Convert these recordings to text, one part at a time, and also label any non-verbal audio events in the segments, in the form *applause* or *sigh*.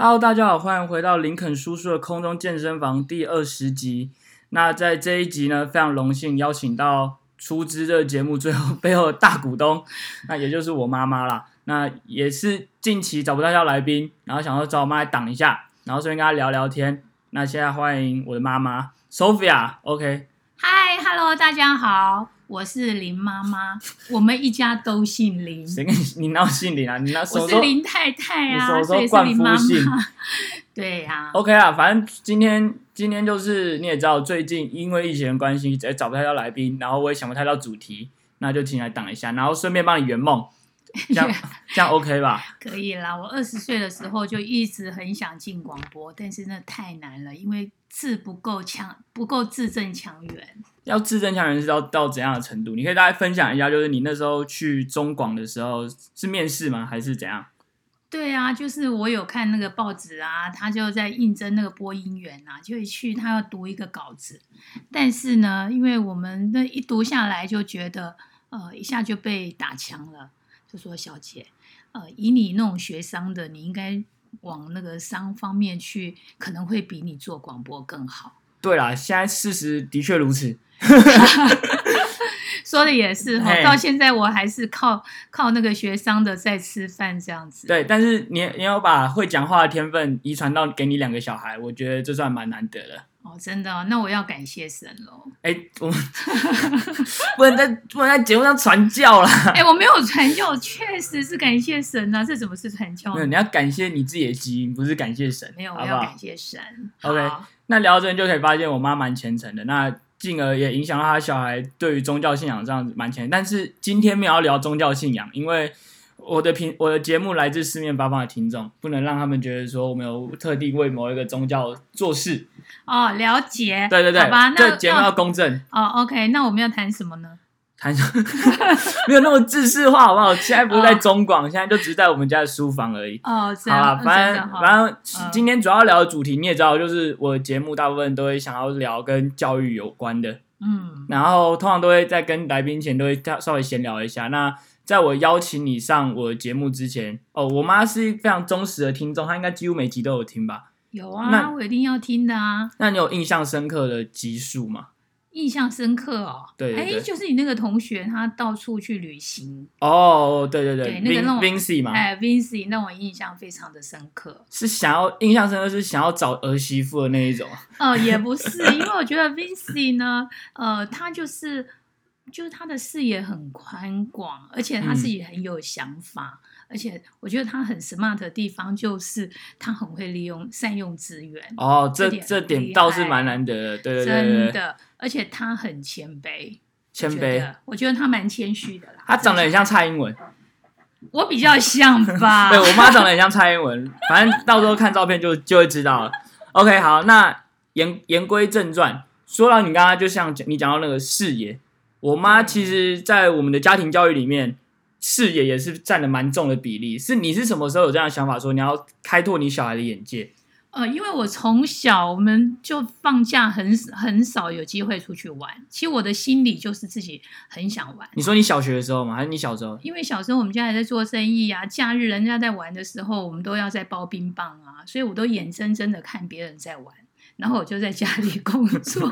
Hello，大家好，欢迎回到林肯叔叔的空中健身房第二十集。那在这一集呢，非常荣幸邀请到出资这个节目最后背后的大股东，那也就是我妈妈啦。那也是近期找不到要来宾，然后想说找我妈来挡一下，然后顺便跟她聊聊天。那现在欢迎我的妈妈 Sophia，OK。嗨，Hello，大家好，我是林妈妈，我们一家都姓林。谁跟你你闹姓林啊？你那我是林太太啊，所以是林妈姓妈。*laughs* 对呀、OK 啊，反正今天今天就是你也知道，最近因为疫情的关系，也找不太到来宾，然后我也想不太到主题，那就请来挡一下，然后顺便帮你圆梦，这样这样 OK 吧？*laughs* 可以啦。我二十岁的时候就一直很想进广播，但是那太难了，因为字不够强，不够字正腔圆。要字正腔圆是要到怎样的程度？你可以大家分享一下，就是你那时候去中广的时候是面试吗？还是怎样？对啊，就是我有看那个报纸啊，他就在应征那个播音员啊，就一去他要读一个稿子，但是呢，因为我们那一读下来就觉得，呃，一下就被打枪了，就说小姐，呃，以你那种学商的，你应该往那个商方面去，可能会比你做广播更好。对啦，现在事实的确如此。*laughs* 说的也是哈，到现在我还是靠靠那个学商的在吃饭这样子。对，但是你你要把会讲话的天分遗传到给你两个小孩，我觉得这算蛮难得的。哦，真的哦、那我要感谢神喽。哎，我不能在不能在节目上传教啦。哎、我没有传教，确实是感谢神啊，这怎么是传教没有，呢？你要感谢你自己的基因，不是感谢神，没有，好好我要感？谢神。OK 那聊到这就可以发现，我妈蛮虔诚的，那进而也影响到她小孩对于宗教信仰这样子蛮虔诚。但是今天没有要聊宗教信仰，因为我的频我的节目来自四面八方的听众，不能让他们觉得说我们有特地为某一个宗教做事。哦，了解。对对对好吧，，那这节目要公正，哦，OK，那我们要谈什么呢？谈 *laughs* 没有那么自式化，好不好？现在不是在哦中广，现在就只是在我们家的书房而已。哦，这好啦，反正反正嗯今天主要聊的主题你也知道，就是我的节目大部分都会想要聊跟教育有关的，嗯，然后通常都会在跟来宾前都会稍微闲聊一下。那在我邀请你上我的节目之前，哦，我妈是非常忠实的听众，她应该几乎每集都有听吧？有那啊，我一定要听的啊，那你有印象深刻的集数吗？印象深刻哦。对对对哎，就是你那个同学，他到处去旅行，哦，对对对对那个让我 Vin Vincy 嘛，哎，Vincy 让我印象非常的深刻。是想要印象深刻是想要找儿媳妇的那一种。呃，也不是，因为我觉得 Vincy 呢，呃，他就是就是他的视野很宽广，而且他嗯自己很有想法，而且我觉得他很 smart 的地方就是他很会利用善用资源，哦，这这点倒是害蛮难得的，对对对对对，真的，而且他很谦卑，谦卑。得，我觉得他蛮谦虚的啦。他长得很像蔡英文，我比较像 *laughs* 吧，对我妈长得很像蔡英文，反正到时候看照片就就会知道了。OK，好，那言言归正传，说到你刚刚就像讲你讲到那个视野，我妈其实，在我们的家庭教育里面，视野也是占了蛮重的比例。是你是什么时候有这样的想法，说你要开拓你小孩的眼界？呃，因为我从小我们就放假很很少有机会出去玩，其实我的心里就是自己很想玩。你说你小学的时候吗？还是你小时候？因为小时候我们家还在做生意啊，假日人家在玩的时候，我们都要在包冰棒啊，所以我都眼睁睁的看别人在玩，然后我就在家里工作，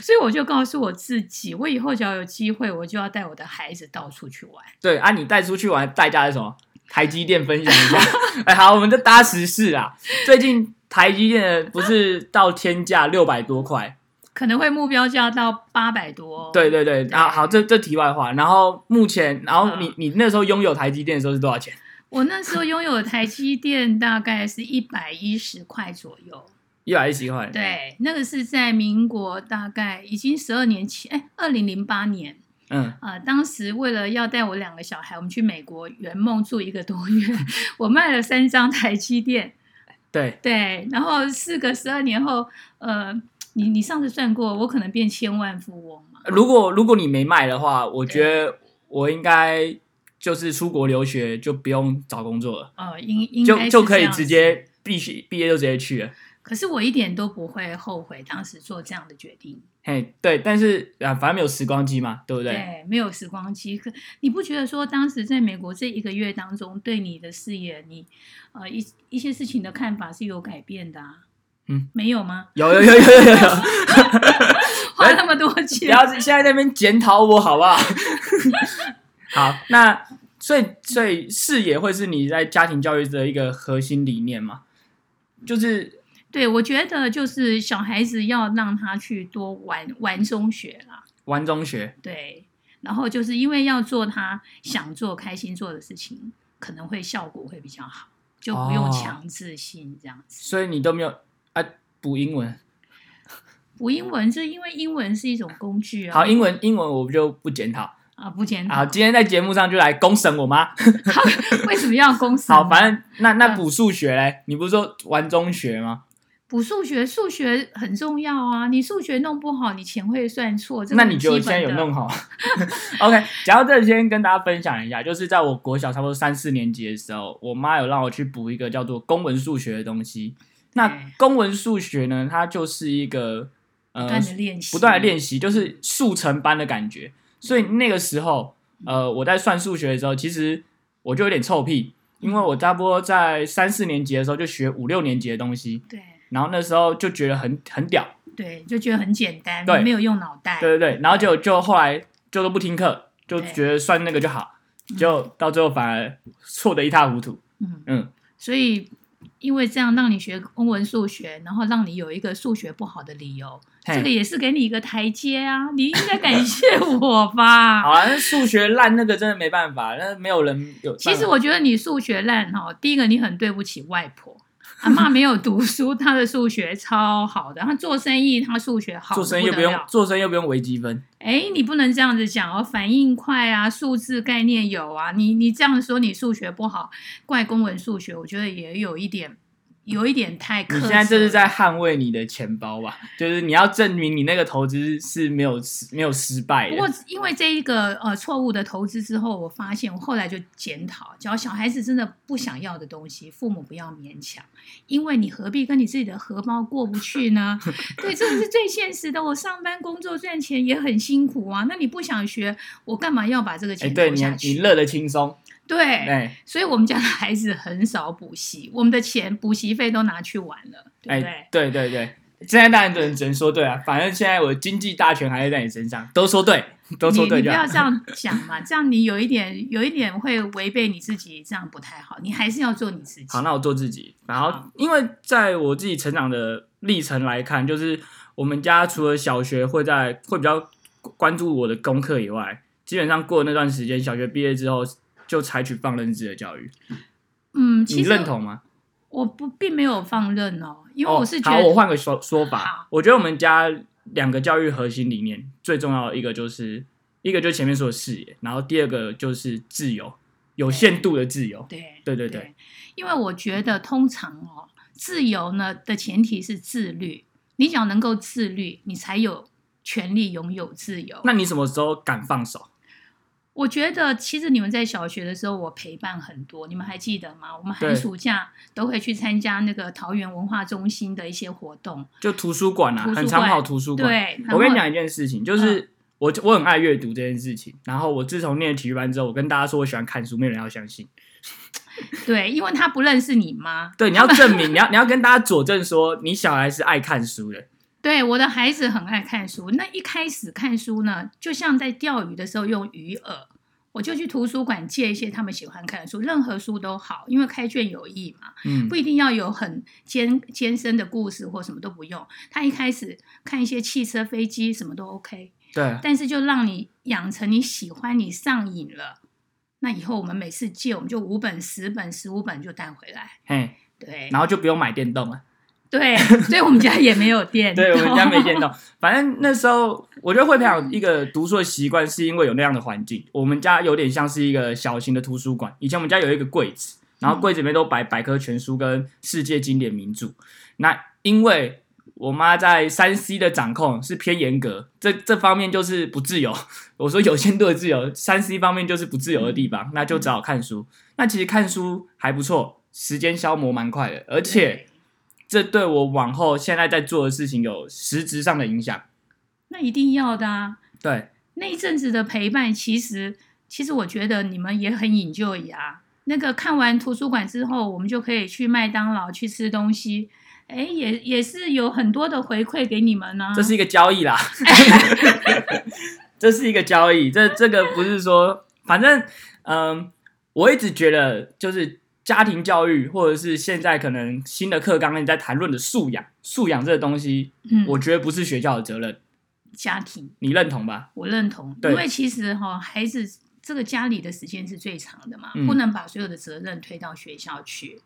所以我就告诉我自己，我以后只要有机会，我就要带我的孩子到处去玩。对啊，你带出去玩代价是什么？台积电分享一下。*laughs* 哎，好，我们就搭时事啊。最近台积电不是到天价六百多块？*laughs* 可能会目标价到八百多，对对对，啊，好，这这题外话。然后目前，然后你嗯你那时候拥有台积电的时候是多少钱？我那时候拥有台积电大概是一百一十块左右。一百一十块。，对，那个是在民国大概已经十二年前，哎，二零零八年。嗯，啊、当时为了要带我两个小孩，我们去美国圆梦住一个多月，*laughs* 我卖了三张台积电，对，对，然后四个十二年后，呃，你你上次算过，我可能变千万富翁嘛？如果如果你没卖的话，我觉得我应该就是出国留学就不用找工作了，呃，应应该就就可以直接必须毕业就直接去了。可是我一点都不会后悔当时做这样的决定。嘿，对，但是啊，反正没有时光机嘛，对不对？对，没有时光机。可你不觉得说，当时在美国这一个月当中，对你的事业，你呃一一些事情的看法是有改变的啊？嗯，没有吗？有有有有有有，*laughs* 花那么多钱不钱，要现在在那边检讨我好不好？*laughs* 好，那所以所以视野会是你在家庭教育的一个核心理念嘛？就是对我觉得就是小孩子要让他去多玩玩中学啦，玩中学，对，然后就是因为要做他想做、开心做的事情，可能会效果会比较好，就不用哦强制性这样子。所以你都没有啊补英文。*laughs* 补英文是因为英文是一种工具啊，好，英文英文我就不检讨。啊不简好，今天在节目上就来公审我妈。*laughs* 为什么要公 *laughs* 审？好，反正那那嗯补数学嘞，你不是说玩中学吗？补数学，数学很重要啊！你数学弄不好，你钱会算错。这那你觉得现在有弄好？*laughs* OK，讲到这，先跟大家分享一下，就是在我国小差不多三四年级的时候，我妈有让我去补一个叫做公文数学的东西。那公文数学呢，它就是一个呃不断的练习，不断的练习，就是速成班的感觉。所以那个时候，呃，我在算数学的时候，其实我就有点臭屁，因为我差不多在三四年级的时候就学五六年级的东西，对然后那时候就觉得很很屌，对，就觉得很简单，对没有用脑袋。对对对，然后就就后来就都不听课，就觉得算那个就好，就到最后反而错的一塌糊涂。嗯嗯，所以因为这样让你学公文数学，然后让你有一个数学不好的理由，嘿这个也是给你一个台阶啊！你应该感谢 *laughs* 我吧？好啊，那数学烂那个真的没办法，那没有人有办法。其实我觉得你数学烂哈，第一个你很对不起外婆。阿妈没有读书，她的数学超好的。她做生意，她数学好做生意又不用做生意又不用微积分，哎，你不能这样子讲哦，反应快啊，数字概念有啊，你你这样说你数学不好，怪公文数学，我觉得也有一点，有一点太苛你现在这是在捍卫你的钱包吧？就是你要证明你那个投资是没有失没有失败不过。因为这一个呃错误的投资之后，我发现我后来就检讨，只要小孩子真的不想要的东西，父母不要勉强，因为你何必跟你自己的荷包过不去呢？*laughs* 对，这个是最现实的。我上班工作赚钱也很辛苦啊，那你不想学，我干嘛要把这个哎，钱对你？你乐得轻松，对，哎所以我们家的孩子很少补习，我们的钱补习费都拿去玩了，对不对？哎，对对对，现在当然只能只能说对啊，反正现在我的经济大权还是在你身上，都说对，都说你你不要这样想嘛，*laughs* 这样你有一点有一点会违背你自己，这样不太好。你还是要做你自己。好，那我做自己。然后，因为在我自己成长的历程来看，就是我们家除了小学会在会比较关注我的功课以外，基本上过了那段时间，小学毕业之后就采取放任制的教育。嗯，其你实认同吗？我不并没有放任哦，因为哦我是觉好，得，我换个说说法好，我觉得我们家两个教育核心理念最重要的一个就是一个就是前面说的视野，然后第二个就是自由，有限度的自由。对对对对，因为我觉得通常哦，自由呢的前提是自律，你只要能够自律，你才有权利拥有自由。那你什么时候敢放手？我觉得其实你们在小学的时候，我陪伴很多，你们还记得吗？我们寒暑假都会去参加那个桃园文化中心的一些活动。就图书馆啊，很常馆跑图书馆。对，我跟你讲一件事情，就是我我很爱阅读这件事情。然后我自从念了体育班之后，我跟大家说我喜欢看书，没有人要相信。*laughs* 对，因为他不认识你妈。对，你要 *laughs* 证明，你要你要跟大家佐证说你小孩是爱看书的。对，我的孩子很爱看书。那一开始看书呢，就像在钓鱼的时候用鱼饵，我就去图书馆借一些他们喜欢看的书，任何书都好，因为开卷有益嘛，嗯不，一定要有很艰艰深的故事或什么都不用。他一开始看一些汽车、飞机什么都 OK，对，但是就让你养成你喜欢、你上瘾了。那以后我们每次借，我们就五本、十本、十五本就带回来。嘿，对，然后就不用买电动了。对，所以我们家也没有电。对，我们家没电动。反正那时候我觉得会培养一个读书的习惯，是因为有那样的环境。我们家有点像是一个小型的图书馆。以前我们家有一个柜子，然后柜子里面都摆百科全书跟世界经典名著。那因为我妈在三 C 的掌控是偏严格，这这方面就是不自由。*laughs* 我说有限度的自由，三 C 方面就是不自由的地方，那就只好看书。那其实看书还不错，时间消磨蛮快的，而且这对我往后现在在做的事情有实质上的影响。那一定要的啊。对，那一阵子的陪伴，其实其实我觉得你们也很引咎啊。那个看完图书馆之后，我们就可以去麦当劳去吃东西，哎，也也是有很多的回馈给你们呢。这是一个交易啦 *laughs* *laughs* 这是一个交易。这这个不是说，反正嗯，我一直觉得就是家庭教育，或者是现在可能新的课纲你在谈论的素养，素养这个东西，嗯，我觉得不是学校的责任，家庭，你认同吧？我认同，对。因为其实哈、孩子这个家里的时间是最长的嘛，嗯。不能把所有的责任推到学校去。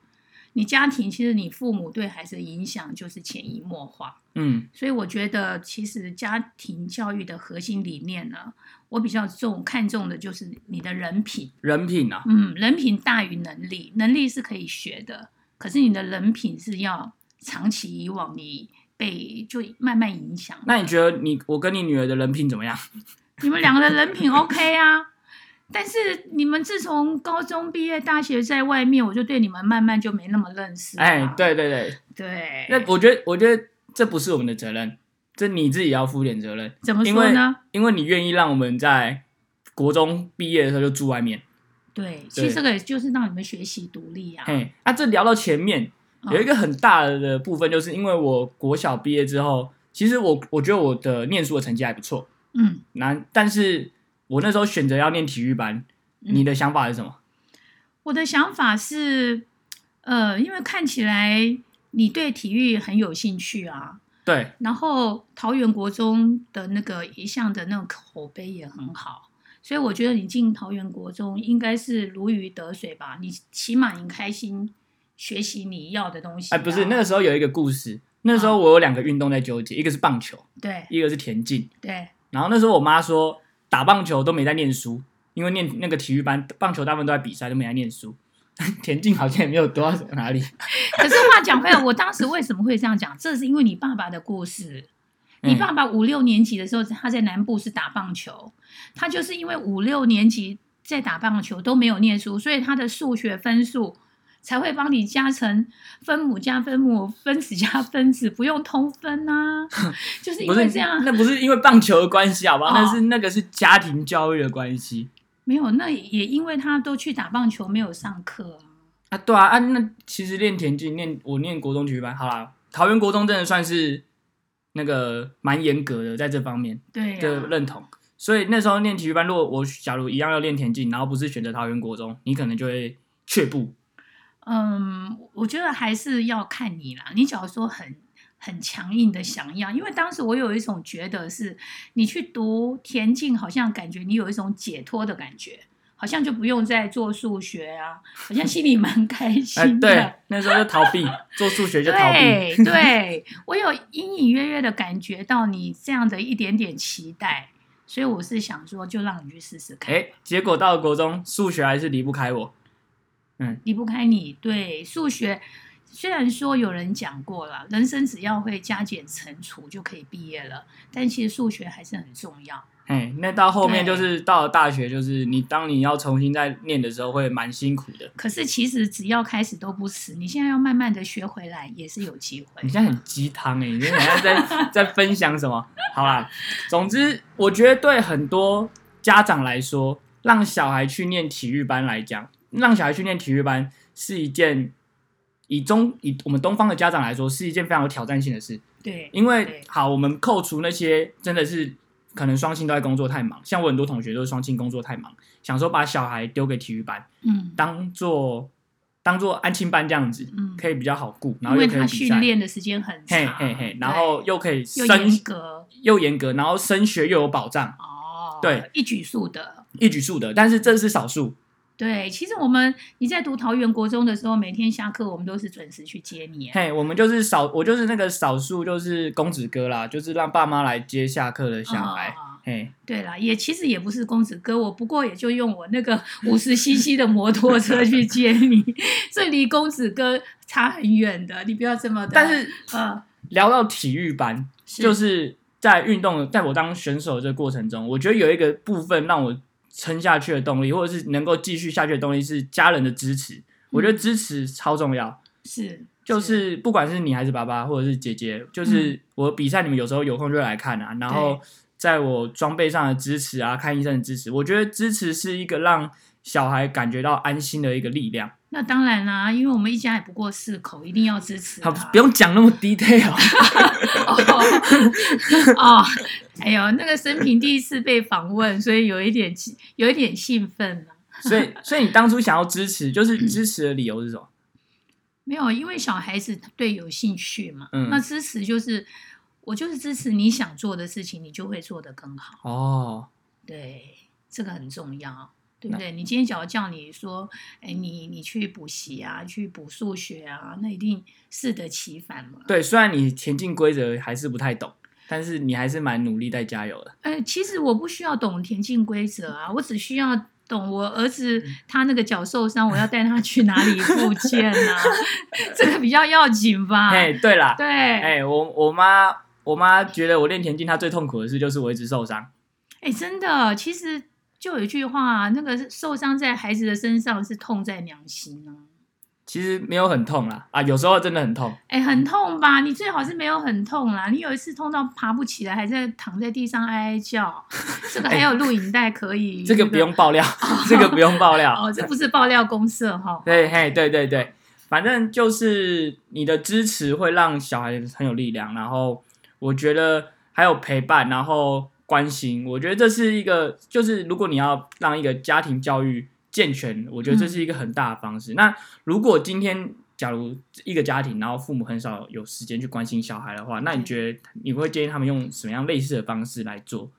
你家庭其实你父母对孩子的影响就是潜移默化，嗯所以我觉得其实家庭教育的核心理念呢，我比较重看重的就是你的人品。人品啊，嗯，人品大于能力，能力是可以学的，可是你的人品是要长期以往你被就慢慢影响。那你觉得你我跟你女儿的人品怎么样？*laughs* 你们两个的人品 OK 啊？但是你们自从高中毕业、大学在外面，我就对你们慢慢就没那么认识。哎，对对对，对，那我觉得我觉得这不是我们的责任，这你自己要负点责任。怎么说呢？因为你愿意让我们在国中毕业的时候就住外面。对，其实这个就是让你们学习独立啊。哎，那、这聊到前面有一个很大的部分，就是因为我国小毕业之后，其实我我觉得我的念书的成绩还不错，嗯，难，但是我那时候选择要念体育班，嗯你的想法是什么？我的想法是，呃，因为看起来你对体育很有兴趣啊，对，然后桃园国中的那个一向的那种口碑也很好，所以我觉得你进桃园国中应该是如鱼得水吧。你起码你开心学习你要的东西、啊。哎，不是，那个时候有一个故事，那时候我有两个运动在纠结，一个是棒球，对一个是田径。对然后那时候我妈说，打棒球都没在念书，因为念那个体育班，棒球大部分都在比赛，都没在念书。*laughs* 田径好像也没有多到哪里。*laughs* 可是话讲回来，我当时为什么会这样讲？这是因为你爸爸的故事。你嗯爸爸五六年级的时候，他在南部是打棒球，他就是因为五六年级在打棒球都没有念书，所以他的数学分数才会帮你加成分母加分母、分子加分子，不用通分啊，就是因为这样。那不是因为棒球的关系，好不好？哦那是那个是家庭教育的关系没有，那也因为他都去打棒球，没有上课啊。啊。对啊，啊，那其实练田径，练我念国中体育班，好啦，桃园国中真的算是那个蛮严格的，在这方面对啊，的认同。所以那时候练体育班，如果我假如一样要练田径，然后不是选择桃园国中，你可能就会却步。嗯，我觉得还是要看你啦。你假如说很很强硬的想要，因为当时我有一种觉得是，你去读田径，好像感觉你有一种解脱的感觉，好像就不用再做数学啊，好像心里蛮开哎、心的。对，那时候就逃避，做数学就逃避。对 *laughs* 对，我有隐隐约约的感觉到你这样的一点点期待，所以我是想说，就让你去试试看。哎、结果到了国中，数学还是离不开我。离不开你。对数学，虽然说有人讲过了，人生只要会加减乘除就可以毕业了，但其实数学还是很重要。哎，那到后面就是到了大学，就是你当你要重新再念的时候，会蛮辛苦的。可是其实只要开始都不迟，你现在要慢慢的学回来也是有机会你。现在很鸡汤哎，你现在在在分享什么？好啦，总之我觉得对很多家长来说，让小孩去念体育班来讲，让小孩去念体育班是一件以中以我们东方的家长来说，是一件非常有挑战性的事。对，因为好，我们扣除那些真的是可能双亲都在工作太忙，像我很多同学都是双亲工作太忙，想说把小孩丢给体育班，嗯。当做当做安亲班这样子，嗯，可以比较好顾，然后又可以比赛，训练的时间很嘿长，嘿嘿嘿，然对后又可以又升严格。又严格，然后升学又有保障，哦，对，一举数得。一举数得，但是这是少数，对，其实我们你在读桃园国中的时候，每天下课我们都是准时去接你。嘿，我们就是少，我就是那个少数，就是公子哥啦，就是让爸妈来接下课的小孩，哦嘿，对啦，也其实也不是公子哥，我不过也就用我那个五十 CC 的摩托车 *laughs* 去接你，这离公子哥差很远的，你不要这么的。但是呃，聊到体育班，就是在运动，在我当选手的这个过程中，我觉得有一个部分让我撑下去的动力，或者是能够继续下去的动力，是家人的支持。我觉得支持超重要。是，就是不管是你还是爸爸或者是姐姐，就是我比赛你们有时候有空就会来看啊，然后在我装备上的支持啊，看医生的支持，我觉得支持是一个让小孩感觉到安心的一个力量。那当然啦，因为我们一家也不过四口，一定要支持、好，啊。不用讲那么 detail。*laughs* 哦，哦哎呦，那个生平第一次被访问，所以有一点有一点兴奋了。所以，所以你当初想要支持，就是支持的理由是什么？没有，因为小孩子对有兴趣嘛，嗯那支持就是我就是支持你想做的事情，你就会做得更好。哦，对，这个很重要，对不对？你今天假如叫你说，哎，你你去补习啊，去补数学啊，那一定适得其反嘛。对，虽然你前进规则还是不太懂，但是你还是蛮努力在加油的。呃，其实我不需要懂田径规则啊，我只需要懂我儿子他那个脚受伤，我要带他去哪里复健啊，这个比较要紧吧？*laughs* 哎，对啦，对，哎，我我妈我妈觉得我练田径，她最痛苦的事就是我一直受伤。哎，真的，其实就有一句话，那个受伤在孩子的身上是痛在娘心啊。其实没有很痛啦，啊，有时候真的很痛。哎，很痛吧？你最好是没有很痛啦。你有一次痛到爬不起来，还在躺在地上哀哀叫，这个还有录影带可以。*laughs* 这个不用爆料，这个不用爆料。哦，这不是爆料公社哈。*laughs* 对，嘿，对对对，反正就是你的支持会让小孩很有力量，然后我觉得还有陪伴，然后关心，我觉得这是一个，就是如果你要让一个家庭教育健全，我觉得这是一个很大的方式。那如果今天假如一个家庭，然后父母很少有时间去关心小孩的话，那你觉得你会建议他们用什么样类似的方式来做？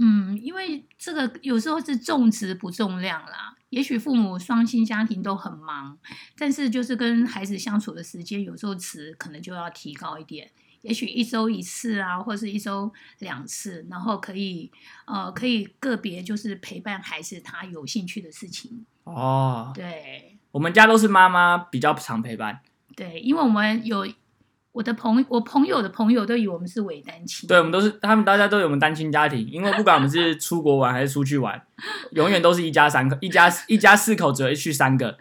嗯，因为这个有时候是重质不重量啦。也许父母双薪家庭都很忙，但是就是跟孩子相处的时间，有时候词可能就要提高一点。也许一周一次啊，或是一周两次，然后可以呃可以个别就是陪伴孩子他有兴趣的事情。哦，对我们家都是妈妈比较常陪伴，对，因为我们有我的朋我朋友的朋友都以为我们是伪单亲。对，我们都是他们大家都有我们单亲家庭，因为不管我们是出国玩还是出去玩，永远都是一家三口，一家一家四口只会去三个，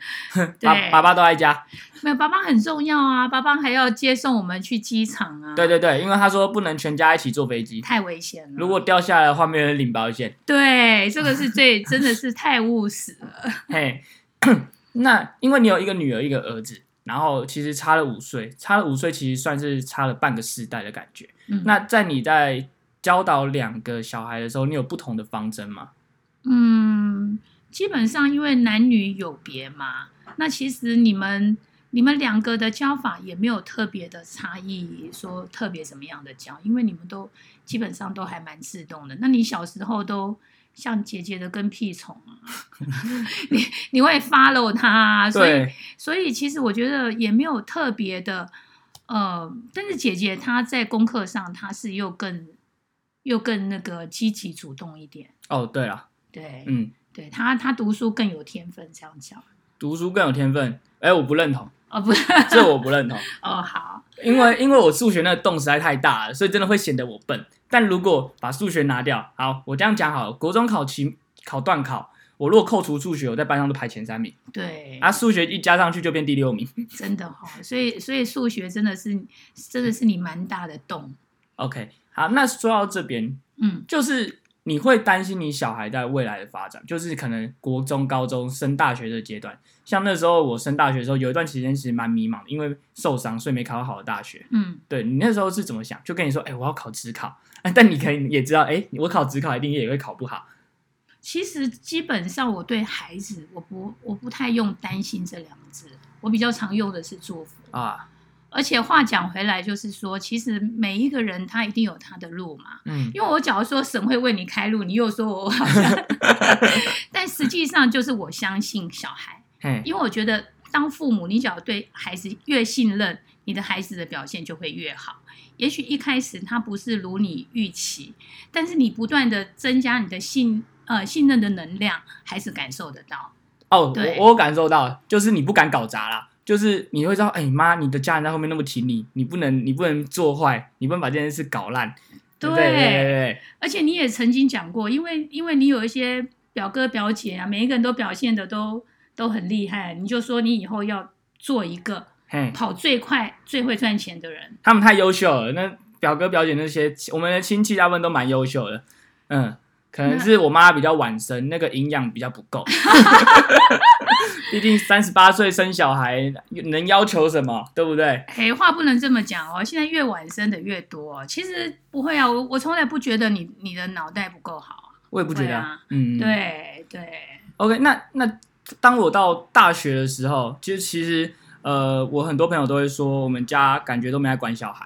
爸爸爸都在家。没有爸爸很重要啊，爸爸还要接送我们去机场啊。对对对，因为他说不能全家一起坐飞机，太危险了。如果掉下来的话，没有人领保险。对，这个是最真的是太务实了。嘿，*coughs* 那因为你有一个女儿一个儿子，然后其实差了五岁，差了五岁其实算是差了半个世代的感觉。嗯那在你在教导两个小孩的时候，你有不同的方针吗？嗯，基本上因为男女有别嘛，那其实你们你们两个的教法也没有特别的差异，说特别什么样的教，因为你们都基本上都还蛮自动的。那你小时候都像姐姐的跟屁虫啊，*laughs* 你你会 follow 他啊，所以，所以其实我觉得也没有特别的，呃，但是姐姐她在功课上她是又更又更那个积极主动一点，哦，对了，对，嗯，对她她读书更有天分，这样讲，读书更有天分，哎，我不认同，哦不，这我不认同。*laughs* 哦好，因为因为我数学那个洞实在太大了，所以真的会显得我笨。但如果把数学拿掉，好，我这样讲好了，国中考期考段考，我如果扣除数学，我在班上都排前三名，对，啊，数学一加上去就变第六名。*laughs* 真的哈、所以所以数学真的是真的是你蛮大的洞，OK，好，那说到这边，嗯就是你会担心你小孩在未来的发展，就是可能国中、高中升大学这个阶段。像那时候我升大学的时候，有一段时间其实蛮迷茫的，因为受伤，所以没考到好的大学。嗯，对你那时候是怎么想？就跟你说，哎、我要考职考，哎但你可以也知道，哎、我考职考一定也会考不好。其实基本上我对孩子我不我不太用担心这两个字，我比较常用的是祝福。啊，而且话讲回来，就是说，其实每一个人他一定有他的路嘛。嗯，因为我假如说神会为你开路，你又说我好像，*laughs* 但实际上就是我相信小孩，因为我觉得当父母，你只要对孩子越信任，你的孩子的表现就会越好。也许一开始他不是如你预期，但是你不断的增加你的信呃信任的能量，孩子感受得到。哦，对我我有感受到，就是你不敢搞砸啦，就是你会知道，哎、妈，你的家人在后面那么挺你，你不能你不能做坏，你不能把这件事搞烂。对对对对对，而且你也曾经讲过，因为因为你有一些表哥表姐啊，每一个人都表现的都都很厉害，你就说你以后要做一个，跑最快、最会赚钱的人。他们太优秀了。那表哥表姐那些，我们的亲戚大部分都蛮优秀的。嗯，可能是我妈比较晚生，那个营养比较不够。*laughs* 毕竟三十八岁生小孩，能要求什么？对不对？哎，话不能这么讲哦。现在越晚生的越多，其实不会啊。我我从来不觉得你你的脑袋不够好啊。我也不觉得。啊嗯，。对对，OK，那那当我到大学的时候，其实其实呃，我很多朋友都会说，我们家感觉都没在管小孩，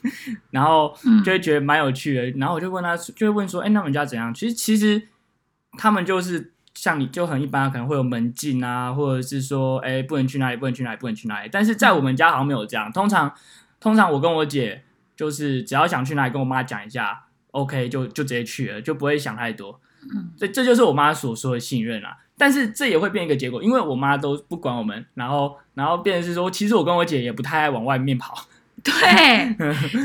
*laughs* 然后嗯就会觉得蛮有趣的。然后我就问他，就会问说，哎、那我们家怎样？其实其实他们就是像你就很一般，可能会有门禁啊，或者是说，哎、不能去哪里，不能去哪里，不能去哪里。但是在我们家好像没有这样。通常通常我跟我姐就是只要想去哪里，跟我妈讲一下，OK 就就直接去了，就不会想太多。嗯这这就是我妈所说的信任啦。但是这也会变一个结果，因为我妈都不管我们，然后然后变成是说，其实我跟我姐也不太爱往外面跑，对，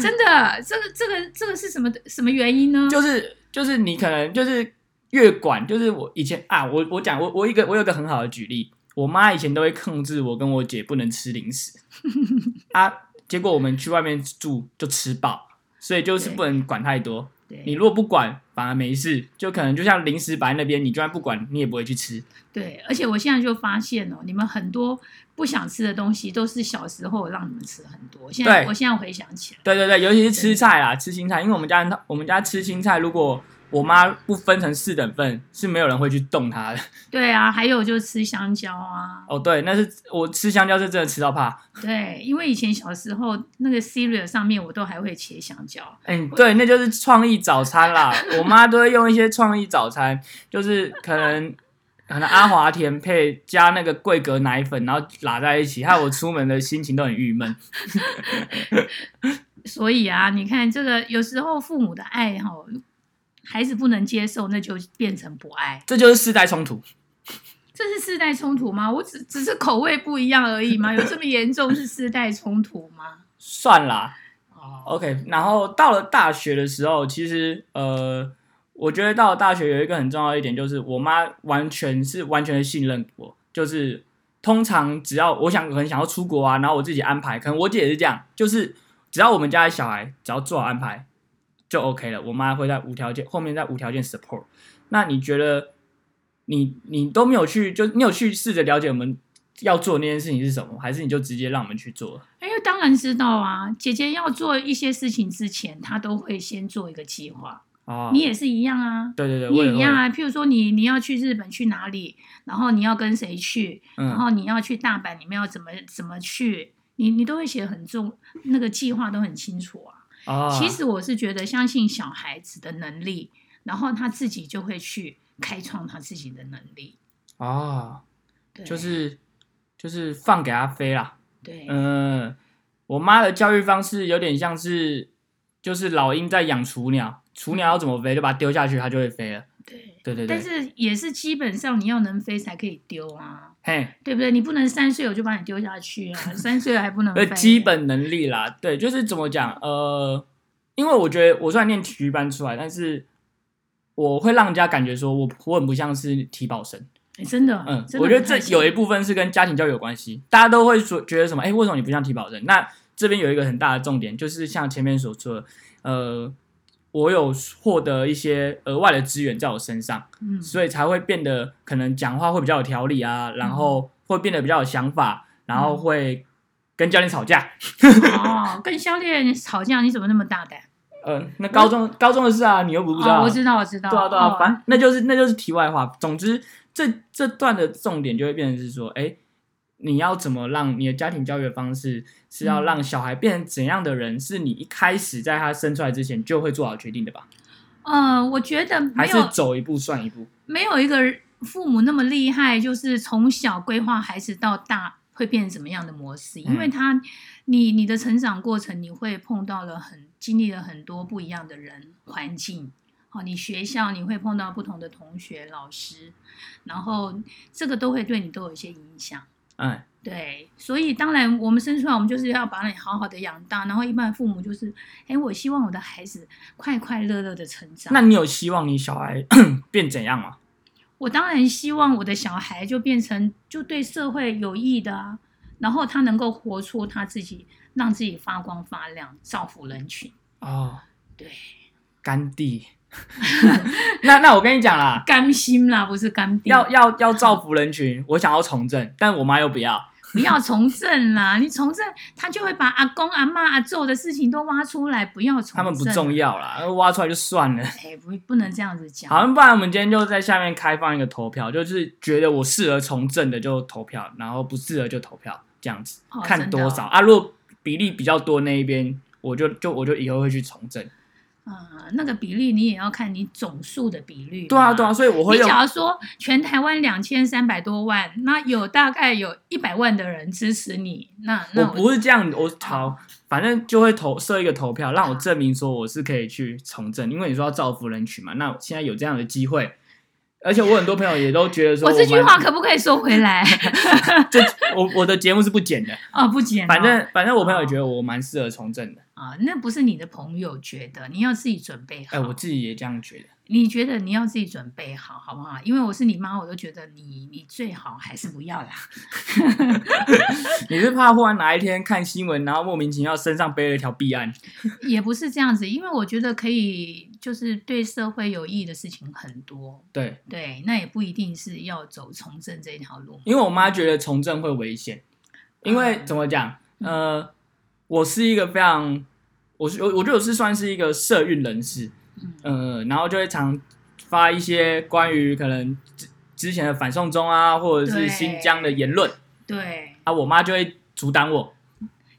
真的，这个这个这个是什么什么原因呢？就是就是你可能就是越管，就是我以前啊，我我讲我我一个我有一个很好的举例，我妈以前都会控制我跟我姐不能吃零食 *laughs* 啊，结果我们去外面住就吃饱，所以就是不能管太多。你如果不管，反而没事，就可能就像零食摆在那边，你就算不管，你也不会去吃。对，而且我现在就发现哦，你们很多不想吃的东西都是小时候让你们吃很多，现在我现在回想起来，对对对，尤其是吃菜啦，吃青菜，因为我们家我们家吃青菜，如果我妈不分成四等份，是没有人会去动它的。*laughs* 对啊，还有就吃香蕉啊，哦，对，那是我吃香蕉是真的吃到怕。对，因为以前小时候那个 cereal 上面我都还会切香蕉，哎、对，那就是创意早餐啦。*laughs* 我妈都会用一些创意早餐，就是可能可能阿华田配加那个桂格奶粉，然后拉在一起，害我出门的心情都很郁闷。*laughs* 所以啊，你看这个有时候父母的爱哈，孩子不能接受，那就变成不爱，这就是世代冲突。这是世代冲突吗？我只只是口味不一样而已吗？有这么严重是世代冲突吗？算啦，哦，OK，然后到了大学的时候，其实呃，我觉得到了大学有一个很重要的一点，就是我妈完全是完全的信任我，就是通常只要我想可能想要出国啊，然后我自己安排，可能我姐也是这样，就是只要我们家的小孩只要做好安排就 OK 了，我妈会在无条件后面再无条件 support。那你觉得你你都没有去，就你有去试着了解我们要做的那件事情是什么，还是你就直接让我们去做？因为当然知道啊，姐姐要做一些事情之前，她都会先做一个计划。哦，你也是一样啊，对对对，你我也一样啊。譬如说你你要去日本去哪里，然后你要跟谁去，然嗯，后你要去大阪，你们要怎么怎么去，你你都会写很重，那个计划都很清楚啊。哦，其实我是觉得相信小孩子的能力，然后他自己就会去开创他自己的能力。啊，对，就是就是放给他飞啦。对，嗯，我妈的教育方式有点像是，就是老鹰在养雏鸟，雏鸟要怎么飞，就把它丢下去，它就会飞了。对。对对但，是也是基本上你要能飞才可以丢啊，嘿，对不对？你不能三岁我就把你丢下去啊，三岁了还不能。基本能力啦，对，就是怎么讲，呃，因为我觉得我虽然念体育班出来，但是我会让人家感觉说我我很不像是体保生。哎真的，嗯，的我觉得这有一部分是跟家庭教育有关系，大家都会说觉得什么，哎、为什么你不像体保生？那这边有一个很大的重点，就是像前面所说的，呃，我有获得一些额外的资源在我身上，嗯，所以才会变得可能讲话会比较有条理啊，然后会变得比较有想法，然后会跟教练吵架。哦，*laughs* 跟教练吵架，你怎么那么大胆？呃，那高中高中的事啊，你又不知道。哦，我知道，我知道。对啊，对啊，哦反正那就是那就是题外话。总之，这这段的重点就会变成是说，哎，你要怎么让你的家庭教育的方式是要嗯让小孩变成怎样的人，是你一开始在他生出来之前就会做好决定的吧？呃，我觉得还是走一步算一步？没有一个父母那么厉害，就是从小规划孩子到大会变成什么样的模式，因为嗯他你你的成长过程，你会碰到了很经历了很多不一样的人环境。好，你学校你会碰到不同的同学、老师，然后这个都会对你都有一些影响。嗯，对，所以当然我们生出来，我们就是要把你好好的养大。然后一般父母就是，哎，我希望我的孩子快快乐乐的成长。那你有希望你小孩 *clears throat* 变怎样吗？我当然希望我的小孩就变成就对社会有益的啊。然后他能够活出他自己，让自己发光发亮，造福人群。哦，对，甘地。*laughs* 那那我跟你讲啦，甘心啦，不是甘地。要要要造福人群，我想要从政，但我妈又不要。不要从政啦！你从政，他就会把阿公、阿妈、阿做的事情都挖出来。不要从，他们不重要啦，挖出来就算了。哎，不，不能这样子讲。好，不然我们今天就在下面开放一个投票，就是觉得我适合从政的就投票，然后不适合就投票，这样子看多少啊？如果比例比较多那一边，我就就我就以后会去从政。啊，那个比例你也要看你总数的比率。对啊，对啊，所以我会。你假如说全台湾两千三百多万，那有大概有一百万的人支持你，那那我不是这样，我好，反正就会投设一个投票，让我证明说我是可以去从政，因为你说要造福人群嘛。那现在有这样的机会。而且我很多朋友也都觉得说，我这句话可不可以说回来？*laughs* 这我我的节目是不剪的哦，不剪。反正反正我朋友也觉得我蛮适合从政的啊，那不是你的朋友觉得，你要自己准备好。哎，我自己也这样觉得。你觉得你要自己准备好，好不好？因为我是你妈，我都觉得你你最好还是不要啦。*laughs* *laughs* 你是怕忽然哪一天看新闻，然后莫名其妙身上背了一条弊案？*laughs* 也不是这样子，因为我觉得可以，就是对社会有益的事情很多。对对，那也不一定是要走从政这一条路。因为我妈觉得从政会危险，因为怎么讲？呃，我是一个非常，我是我我觉得我是算是一个社运人士。嗯，然后就会常发一些关于可能之之前的反送中啊，或者是新疆的言论。对啊，我妈就会阻挡我。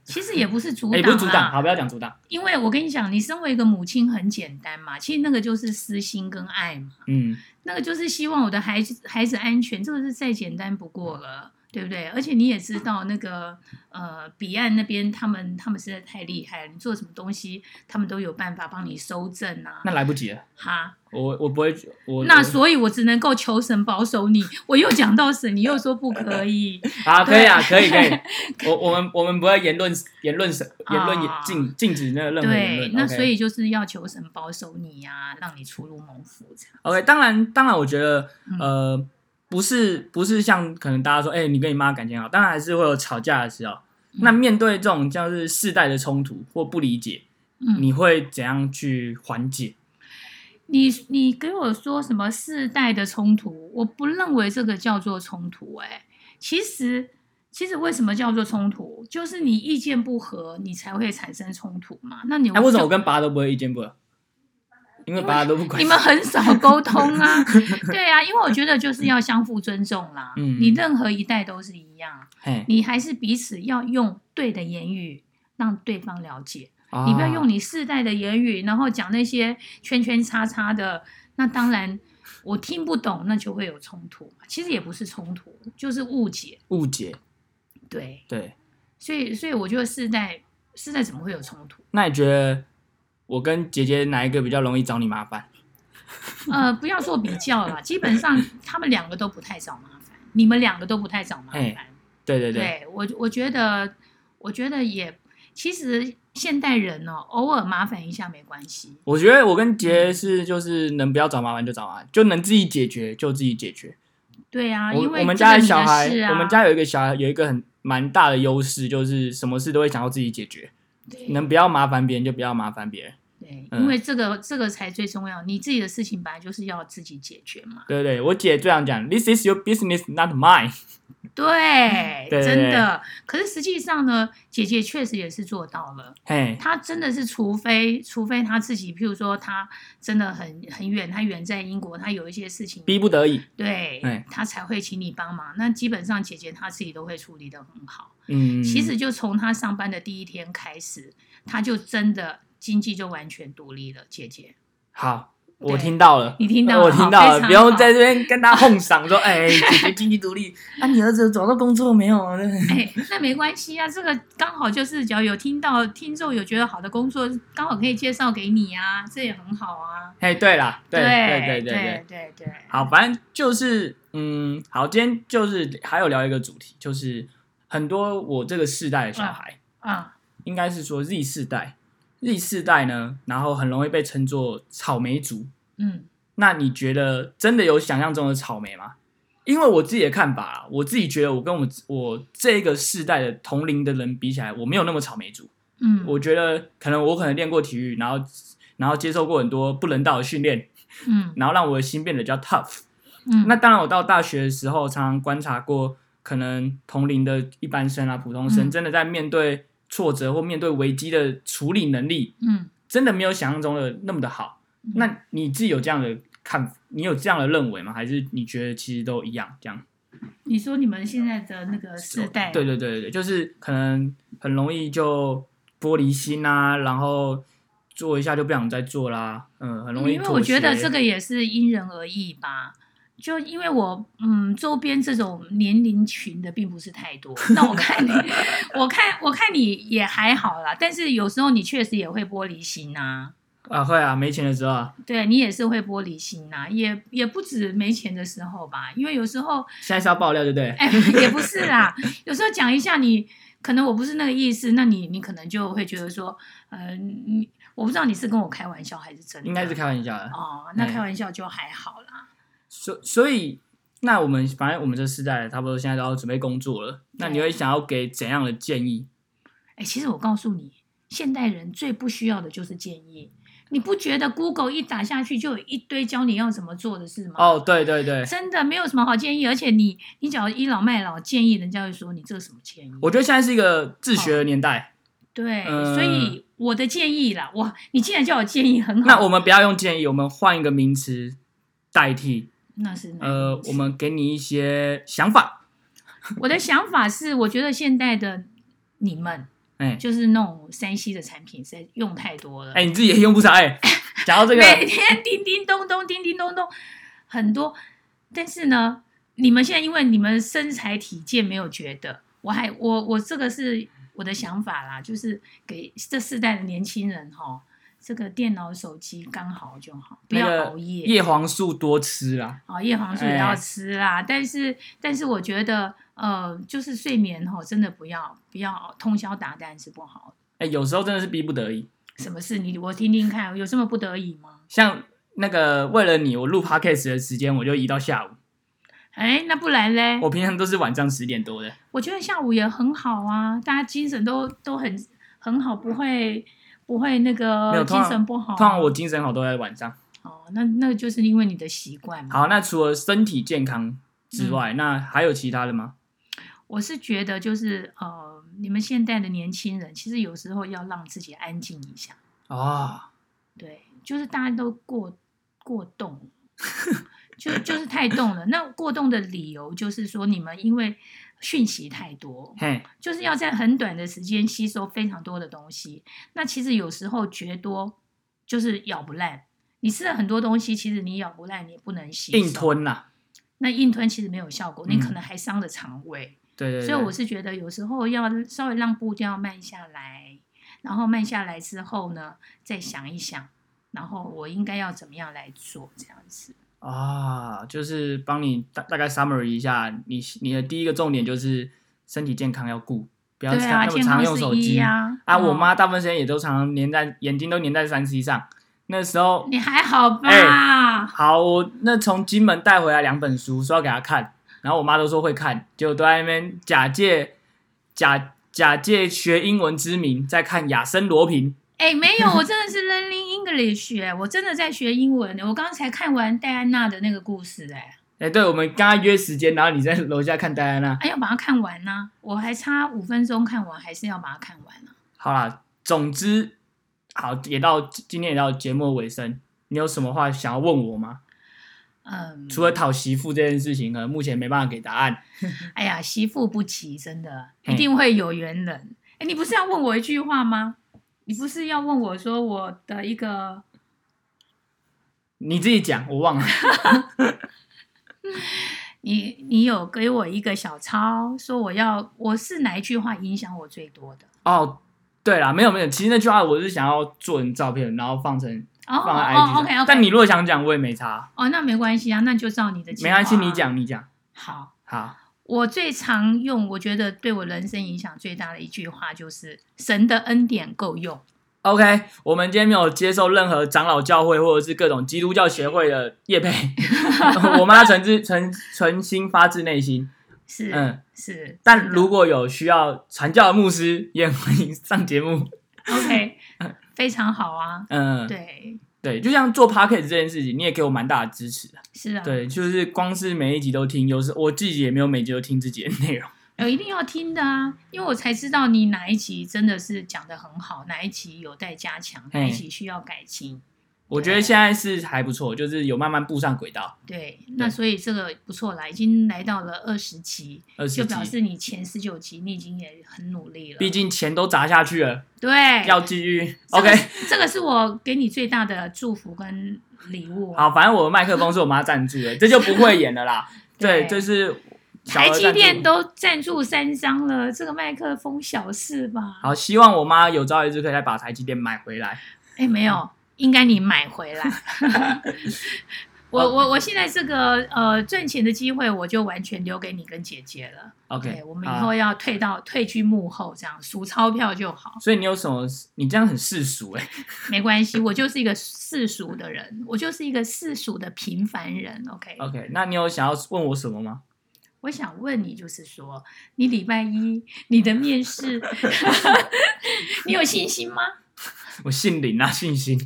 其实也不是阻挡，*laughs* 也不是阻挡，好，不要讲阻挡。因为我跟你讲，你身为一个母亲很简单嘛，其实那个就是私心跟爱嘛。嗯，那个就是希望我的孩子孩子安全，这个是再简单不过了。对不对？而且你也知道那个呃，彼岸那边他们他们实在太厉害了，你做什么东西，他们都有办法帮你收正啊。那来不及了。哈，我我不会，我那所以，我只能够求神保守你。我又讲到神，你又说不可以。*laughs* 啊，可以啊，可以可以。*laughs* 我我们我们不会言论言论神言论禁禁止那个任何言论。那所以就是要求神保守你呀，让你出入蒙福这样。OK，当然当然，我觉得呃。不是不是像可能大家说，哎，你跟你妈感情好，当然还是会有吵架的时候。那面对这种像是世代的冲突或不理解，你会怎样去缓解？你你给我说什么世代的冲突？我不认为这个叫做冲突。哎，其实其实为什么叫做冲突？就是你意见不合，你才会产生冲突嘛。那你哎，为什么我跟爸都不会意见不合？因为大家都不管，你们很少沟通啊，*laughs* 对啊，因为我觉得就是要相互尊重啦。嗯，你任何一代都是一样，你还是彼此要用对的言语让对方了解，你不要用你世代的言语，然后讲那些圈圈叉叉的，那当然我听不懂，那就会有冲突。其实也不是冲突，就是误解。误解，对对，所以所以我觉得世代世代怎么会有冲突？那你觉得？我跟姐姐哪一个比较容易找你麻烦？*laughs* 呃，不要做比较了，基本上他们两个都不太找麻烦，你们两个都不太找麻烦。对对对，对我我觉得，我觉得也，其实现代人哦，偶尔麻烦一下没关系。我觉得我跟杰是就是能不要找麻烦就找麻烦，就能自己解决就自己解决。对啊，因为我们家的小孩，我们家有一个小孩有一个很蛮大的优势，就是什么事都会想要自己解决。能不要麻烦别人就不要麻烦别人。对，因为这个这个才最重要。你自己的事情本来就是要自己解决嘛。对对，我姐这样讲，This is your business, not mine。对，真的。可是实际上呢，姐姐确实也是做到了。嘿，她真的是，除非除非她自己，譬如说她真的很很远，她远在英国，她有一些事情逼不得已，对，她才会请你帮忙。那基本上姐姐她自己都会处理的很好。嗯，其实就从她上班的第一天开始，她就真的。经济就完全独立了，姐姐。好，我听到了，你听到，我听到了，不用在这边跟他哄嗓说，哎，姐姐经济独立，啊，你儿子找到工作没有？*laughs* 哎，那没关系啊，这个刚好就是，只要有听到听众有觉得好的工作，刚好可以介绍给你啊，这也很好啊。哎，对了，对对对对对对对，好，反正就是，嗯，好，今天就是还有聊一个主题，就是很多我这个世代的小孩啊，应该是说 Z 世代。Z 世代呢，然后很容易被称作草莓族。嗯，那你觉得真的有想象中的草莓吗？因为我自己的看法啊，我自己觉得我跟我我这个世代的同龄的人比起来，我没有那么草莓族。嗯，我觉得可能我可能练过体育，然后然后接受过很多不人道的训练，嗯 *laughs* 然后让我的心变得比较 tough。嗯，那当然，我到大学的时候，常常观察过可能同龄的一般生啊、普通生，嗯真的在面对挫折或面对危机的处理能力，嗯真的没有想象中的那么的好。嗯那你自己有这样的看，你有这样的认为吗？还是你觉得其实都一样？这样？你说你们现在的那个世代，对对对对对，就是可能很容易就玻璃心啊，然后做一下就不想再做啦，嗯，很容易因为妥我觉得协这个也是因人而异吧。就因为我嗯周边这种年龄群的并不是太多，*laughs* 那我看你，我看我看你也还好啦，但是有时候你确实也会玻璃心呐、啊，会啊，没钱的时候啊，对你也是会玻璃心呐、也也不止没钱的时候吧，因为有时候现在是要爆料对不对？哎也不是啦，有时候讲一下你可能我不是那个意思，那你你可能就会觉得说，呃，你我不知道你是跟我开玩笑还是真的，应该是开玩笑的。哦，那哎开玩笑就还好啦。所所以，那我们反正我们这世代差不多现在都要准备工作了，那你会想要给怎样的建议？哎，其实我告诉你，现代人最不需要的就是建议。你不觉得 Google 一打下去就有一堆教你要怎么做的事吗？哦，对对对，真的没有什么好建议，而且你你只要倚老卖老建议，人家会说你这个什么建议？我觉得现在是一个自学的年代，对，嗯所以我的建议啦，哇，你既然叫我建议很好，那我们不要用建议，我们换一个名词代替。那是呃我们给你一些想法。*laughs* 我的想法是，我觉得现代的你们哎就是那种山西的产品，实在用太多了。哎，你自己也用不少哎。*laughs* 讲到这个，每天叮叮咚咚，叮叮咚咚，很多。但是呢，你们现在因为你们身材体健没有觉得，我还我我这个是我的想法啦，就是给这世代的年轻人哈，这个电脑手机刚好就好，不要那个熬夜。叶黄素多吃啦。啊，叶黄素也要哎吃啦，但是但是我觉得呃，就是睡眠哈，真的不要不要通宵达旦是不好的。哎，有时候真的是逼不得已。什么事你我听听看，有这么不得已吗？像那个为了你，我录 podcast 的时间我就移到下午。哎，那不然嘞？我平常都是晚上十点多的。我觉得下午也很好啊，大家精神都都很很好，不会不会那没个精常神不好。通常我精神好都在晚上。哦，那那个就是因为你的习惯嘛。好，那除了身体健康之外，嗯那还有其他的吗？我是觉得就是呃，你们现代的年轻人，其实有时候要让自己安静一下。啊、对，就是大家都过过动，就就是太动了。那过动的理由就是说，你们因为讯息太多，就是要在很短的时间吸收非常多的东西。那其实有时候觉多就是咬不烂。你吃了很多东西，其实你咬不烂，你也不能吸。硬吞啦。那硬吞其实没有效果，你可嗯能还伤了肠胃。对对对。所以我是觉得有时候要稍微让步调慢下来，然后慢下来之后呢，再想一想，然后我应该要怎么样来做这样子。啊，就是帮你大大概 summary 一下，你你的第一个重点就是身体健康要顾，不要那么常用手机啊。我嗯妈大部分时间也都常常黏在眼睛都黏在三 C 上。那时候你还好吧？哎好，我那从金门带回来两本书，说要给她看，然后我妈都说会看，结果都在那边假借假假借学英文之名在看亚森罗平。哎、没有，我真的是 learning English 哎、我真的在学英文、我刚才看完戴安娜的那个故事哎、哎、对，我们刚刚约时间，然后你在楼下看戴安娜。哎，要把它看完呢、我还差五分钟看完，还是要把它看完呢、好啦，总之，好，也到今天也到节目尾声，你有什么话想要问我吗？嗯，除了讨媳妇这件事情，可能目前没办法给答案。*laughs* 哎呀，媳妇不急，真的一定会有缘人。哎，你不是要问我一句话吗？你不是要问我说我的一个你自己讲，我忘了。*laughs* 你你有给我一个小抄，说我要我是哪一句话影响我最多的？哦，对啦，没有没有，其实那句话我是想要做成照片，然后放成哦放在 IG 哦上。，OK OK。但你如果想讲，我也没差，哦，那没关系啊，那就照你的。没关系，你。讲你讲。好，好，我最常用，我觉得对我人生影响最大的一句话就是“神的恩典够用 OK，我们今天没有接受任何长老教会或者是各种基督教协会的业配，*laughs* 我妈纯自纯纯心发自内心。是，嗯是。但如果有需要传教的牧师，也很欢迎上节目。OK，*laughs* 非常好啊。嗯，对，对，就像做 podcast 这件事情，你也给我蛮大的支持的。是啊。对，就是光是每一集都听，有时我自己也没有每集都听自己的内容。*laughs* 有一定要听的啊，因为我才知道你哪一集真的是讲的很好，哪一集有待加强，哪一集需要改进。我觉得现在是还不错，就是有慢慢步上轨道。对，那所以这个不错啦，已经来到了二十集，二十就表，示你前十九集你已经也很努力了。毕竟钱都砸下去了，对，要继续。这个 OK，这个是我给你最大的祝福跟礼物。啊好，反正我的麦克风是我妈赞助的，*laughs* 这就不会演了啦。*laughs* 对，对这是小台积电都赞助三张了，这个麦克风小事吧？好，希望我妈有朝一日可以再把台积电买回来。哎，没有，应该你买回来。*laughs* 我我我现在这个呃赚钱的机会，我就完全留给你跟姐姐了。OK，我们以好后要退到退居幕后，这样数钞票就好，所以你有什么？你这样很世俗哎、*laughs* 没关系。我就是一个世俗的人，我就是一个世俗的平凡人。OK，OK，那你有想要问我什么吗？我想问你，就是说，你礼拜一你的面试，*laughs* 你有信心吗？我姓林啊，信心。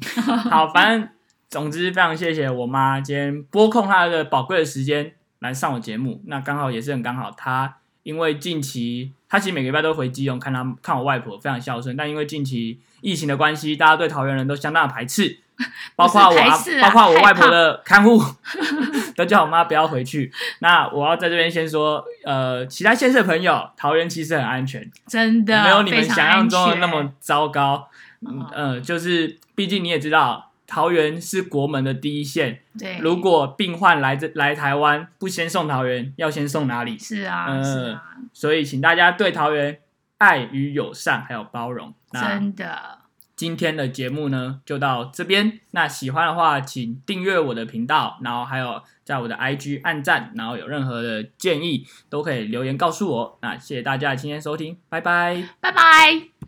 好，反正总之非常谢谢我妈今天拨空她的宝贵的时间来上我节目。那刚好也是很刚好，她因为近期她其实每个礼拜都回基隆看她看我外婆，非常孝顺。但因为近期疫情的关系，大家对桃园人都相当的排斥，*laughs* 包括我啊包括我外婆的看护 *laughs* 都叫我妈不要回去。那我要在这边先说，呃，其他县市的朋友，桃园其实很安全，真的没有你们想象中的那么糟糕。嗯就是毕竟你也知道，桃园是国门的第一线。对。如果病患来这来台湾，不先送桃园，要先送哪里？是啊，呃是啊，所以请大家对桃园爱与友善还有包容。那真的。今天的节目呢就到这边。那喜欢的话，请订阅我的频道，然后还有在我的 IG 按赞，然后有任何的建议都可以留言告诉我。那谢谢大家今天收听，拜拜。拜拜。